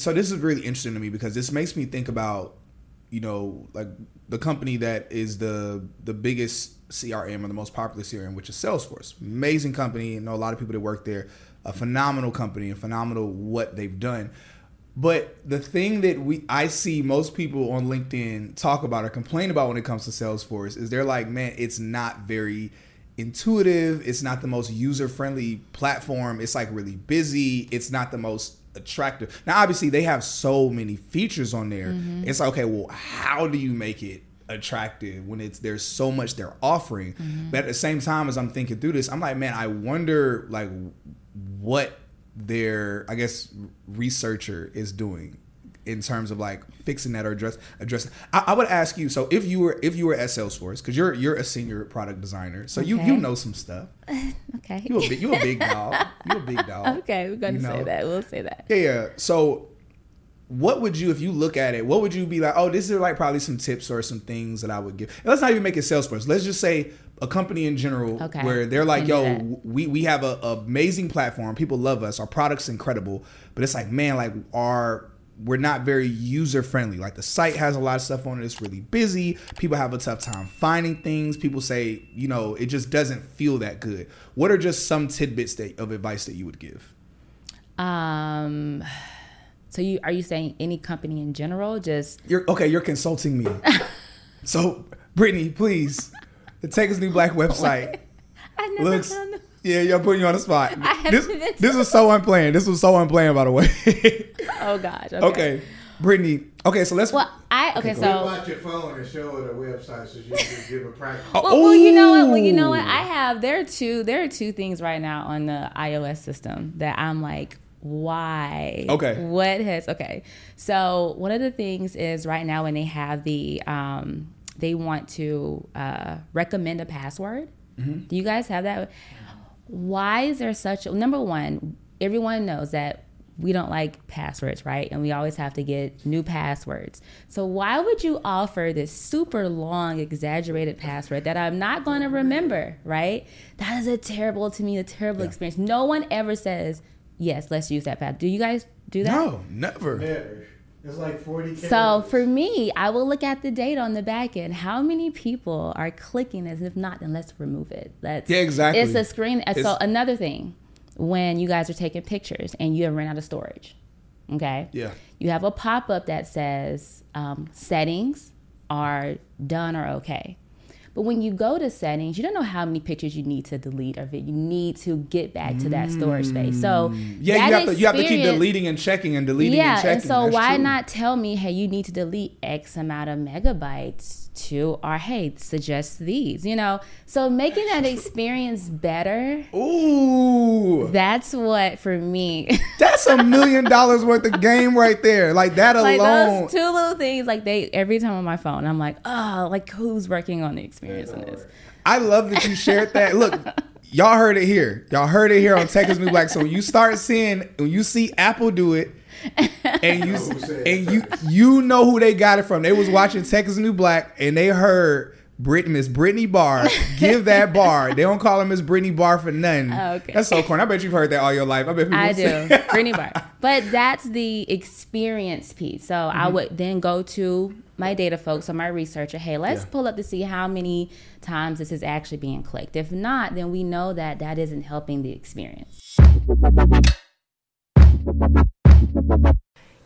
so this is really interesting to me because this makes me think about you know like the company that is the the biggest CRM or the most popular CRM, which is Salesforce. Amazing company. I know a lot of people that work there. A phenomenal company and phenomenal what they've done. But the thing that we I see most people on LinkedIn talk about or complain about when it comes to Salesforce is they're like, man, it's not very intuitive. It's not the most user friendly platform. It's like really busy. It's not the most attractive. Now, obviously, they have so many features on there. Mm-hmm. It's like, okay, well, how do you make it attractive when it's there's so much they're offering? Mm-hmm. But at the same time, as I'm thinking through this, I'm like, man, I wonder like what their I guess researcher is doing in terms of like fixing that or address addressing. I, I, would ask you. So if you were if you were at Salesforce, because you're you're a senior product designer, so okay. you you know some stuff. okay. You a big you a big dog. You a big dog. okay, we're gonna you know? say that. We'll say that. Yeah, yeah. So what would you if you look at it what would you be like oh this is like probably some tips or some things that i would give and let's not even make it salesforce let's just say a company in general okay. where they're like yo we, we have a, a amazing platform people love us our product's incredible but it's like man like our we're not very user friendly. Like the site has a lot of stuff on it. It's really busy. People have a tough time finding things. People say, you know, it just doesn't feel that good. What are just some tidbits that, of advice that you would give? Um, so you are you saying any company in general? Just you're okay. You're consulting me. so Brittany, please, the Us New Black website looks yeah, you're putting you on the spot. This, this was so unplanned. This was so unplanned, by the way. oh gosh. Okay. okay. Brittany. Okay, so let's. Well, I okay. So watch your phone and show her the website so you can give a practice. well, well, you know what? Well, you know what? I have there are two there are two things right now on the iOS system that I'm like, why? Okay. What has okay? So one of the things is right now when they have the um they want to uh, recommend a password. Mm-hmm. Do you guys have that? Why is there such a number one everyone knows that we don't like passwords right? And we always have to get new passwords. So why would you offer this super long exaggerated password that i'm not going to remember right? That is a terrible to me a terrible yeah. experience. No one ever says yes let's use that path. Do you guys do that? No never. Never it's like 40 So for me, I will look at the data on the back end. How many people are clicking as if not, then let's remove it. Let's Yeah, exactly. It's a screen. It's, so another thing, when you guys are taking pictures and you have run out of storage, okay? Yeah. You have a pop-up that says um, settings are done or okay. But when you go to settings, you don't know how many pictures you need to delete it. You need to get back to that storage space. So mm. yeah, you have to you have to keep deleting and checking and deleting yeah, and checking. and so That's why true. not tell me, hey, you need to delete X amount of megabytes to or hey suggest these you know? So making that experience better ooh. that's what for me that's a million dollars worth of game right there. Like that alone like those two little things like they every time on my phone i'm like oh like who's working on the experience in this? I love that you shared that. Look y'all heard it here. Y'all heard it here on Tech is New Black. So when you start seeing when you see apple do it and you and you you know who they got it from. They was watching Tech is New Black and they heard Brit Miss Brittany Barr give that bar. They don't call her Miss Brittany Barr for nothing. Oh, okay. That's so corny. I bet you've heard that all your life. I bet I do. Brittany Barr. But that's the experience piece. So mm-hmm. I would then go to my data folks or my researcher, hey, let's yeah. pull up to see how many times this is actually being clicked. If not, then we know that that isn't helping the experience.